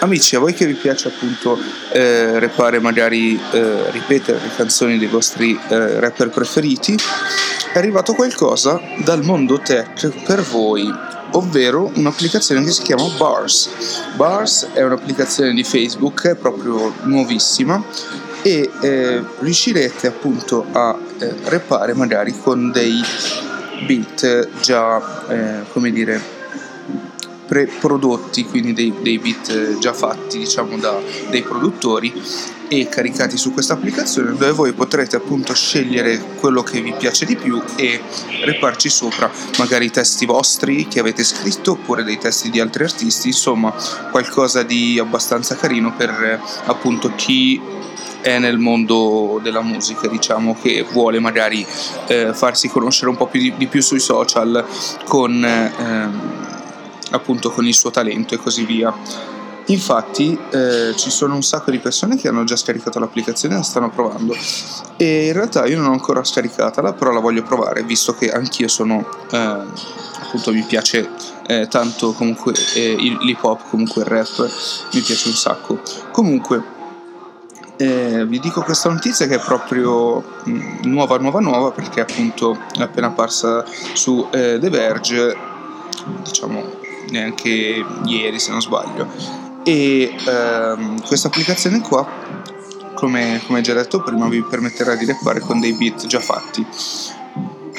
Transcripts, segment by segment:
Amici, a voi che vi piace appunto eh, rappare, magari eh, ripetere le canzoni dei vostri eh, rapper preferiti, è arrivato qualcosa dal mondo tech per voi, ovvero un'applicazione che si chiama Bars. Bars è un'applicazione di Facebook, è proprio nuovissima e eh, riuscirete appunto a eh, rappare magari con dei beat già, eh, come dire, pre-prodotti, quindi dei, dei beat eh, già fatti diciamo da dei produttori e caricati su questa applicazione dove voi potrete appunto scegliere quello che vi piace di più e reparci sopra magari i testi vostri che avete scritto oppure dei testi di altri artisti insomma qualcosa di abbastanza carino per appunto chi è nel mondo della musica diciamo che vuole magari eh, farsi conoscere un po' più di, di più sui social con eh, appunto con il suo talento e così via. Infatti eh, ci sono un sacco di persone che hanno già scaricato l'applicazione e la stanno provando e in realtà io non ho ancora scaricatela, però la voglio provare visto che anch'io sono, eh, appunto mi piace eh, tanto comunque eh, l'hip hop, comunque il rap, mi piace un sacco. Comunque eh, vi dico questa notizia che è proprio mh, mm, nuova, nuova, nuova perché appunto è appena apparsa su eh, The Verge, diciamo neanche ieri se non sbaglio. E ehm, questa applicazione qua come, come già detto prima vi permetterà di rappare con dei beat già fatti.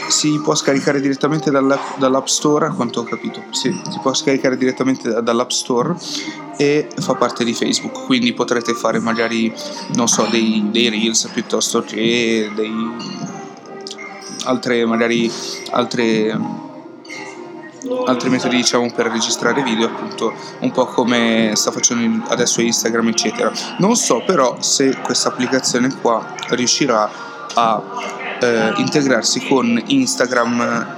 Si può scaricare direttamente dall'app, dall'app Store a quanto ho capito. Sì, si può scaricare direttamente dall'app Store e fa parte di Facebook. Quindi potrete fare magari non so dei, dei reels piuttosto che dei altre magari altre altri metodi diciamo per registrare video appunto un po' come sta facendo adesso Instagram eccetera. Non so però se questa applicazione qua riuscirà a eh, integrarsi con Instagram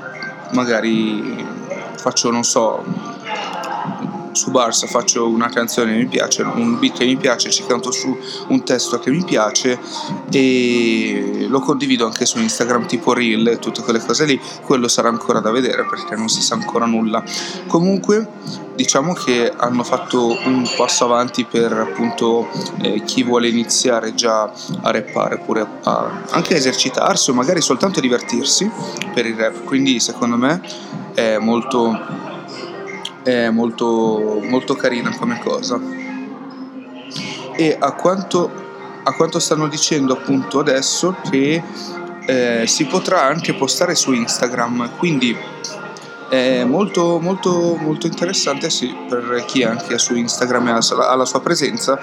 magari faccio non so su Barça faccio una canzone che mi piace, un beat che mi piace, ci canto su un testo che mi piace e lo condivido anche su Instagram tipo reel e tutte quelle cose lì, quello sarà ancora da vedere perché non si sa ancora nulla. Comunque diciamo che hanno fatto un passo avanti per appunto eh, chi vuole iniziare già a rappare oppure a, anche a esercitarsi o magari soltanto a divertirsi per il rap, quindi secondo me è molto è molto, molto carina come cosa. E a quanto, a quanto stanno dicendo appunto adesso che eh, si potrà anche postare su Instagram, quindi è molto, molto, molto interessante sì, per chi anche su Instagram ha la sua presenza,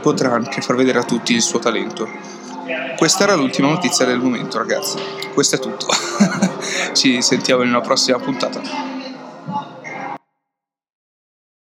potrà anche far vedere a tutti il suo talento. Questa era l'ultima notizia del momento ragazzi, questo è tutto, ci sentiamo in una prossima puntata.